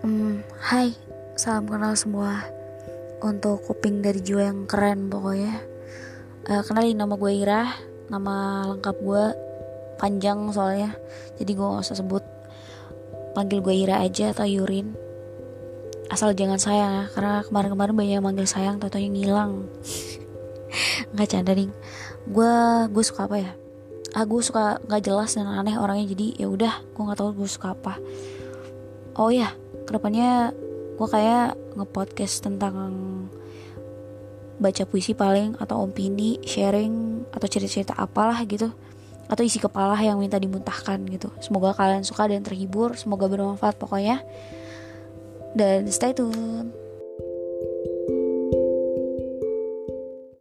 Hmm, hai, salam kenal semua. Untuk kuping dari jiwa yang keren pokoknya. Uh, Kenalin nama gue Ira. Nama lengkap gue panjang soalnya. Jadi gue gak usah sebut. Panggil gue Ira aja atau Yurin. Asal jangan sayang ya Karena kemarin-kemarin banyak yang manggil sayang Tau-tau yang ngilang. Gak canda nih Gue gue suka apa ya? Ah gue suka nggak jelas dan aneh orangnya. Jadi ya udah gue nggak tahu gue suka apa. Oh ya ke depannya gue kayak ngepodcast tentang baca puisi paling atau opini sharing atau cerita-cerita apalah gitu. Atau isi kepala yang minta dimuntahkan gitu. Semoga kalian suka dan terhibur semoga bermanfaat pokoknya. Dan stay tune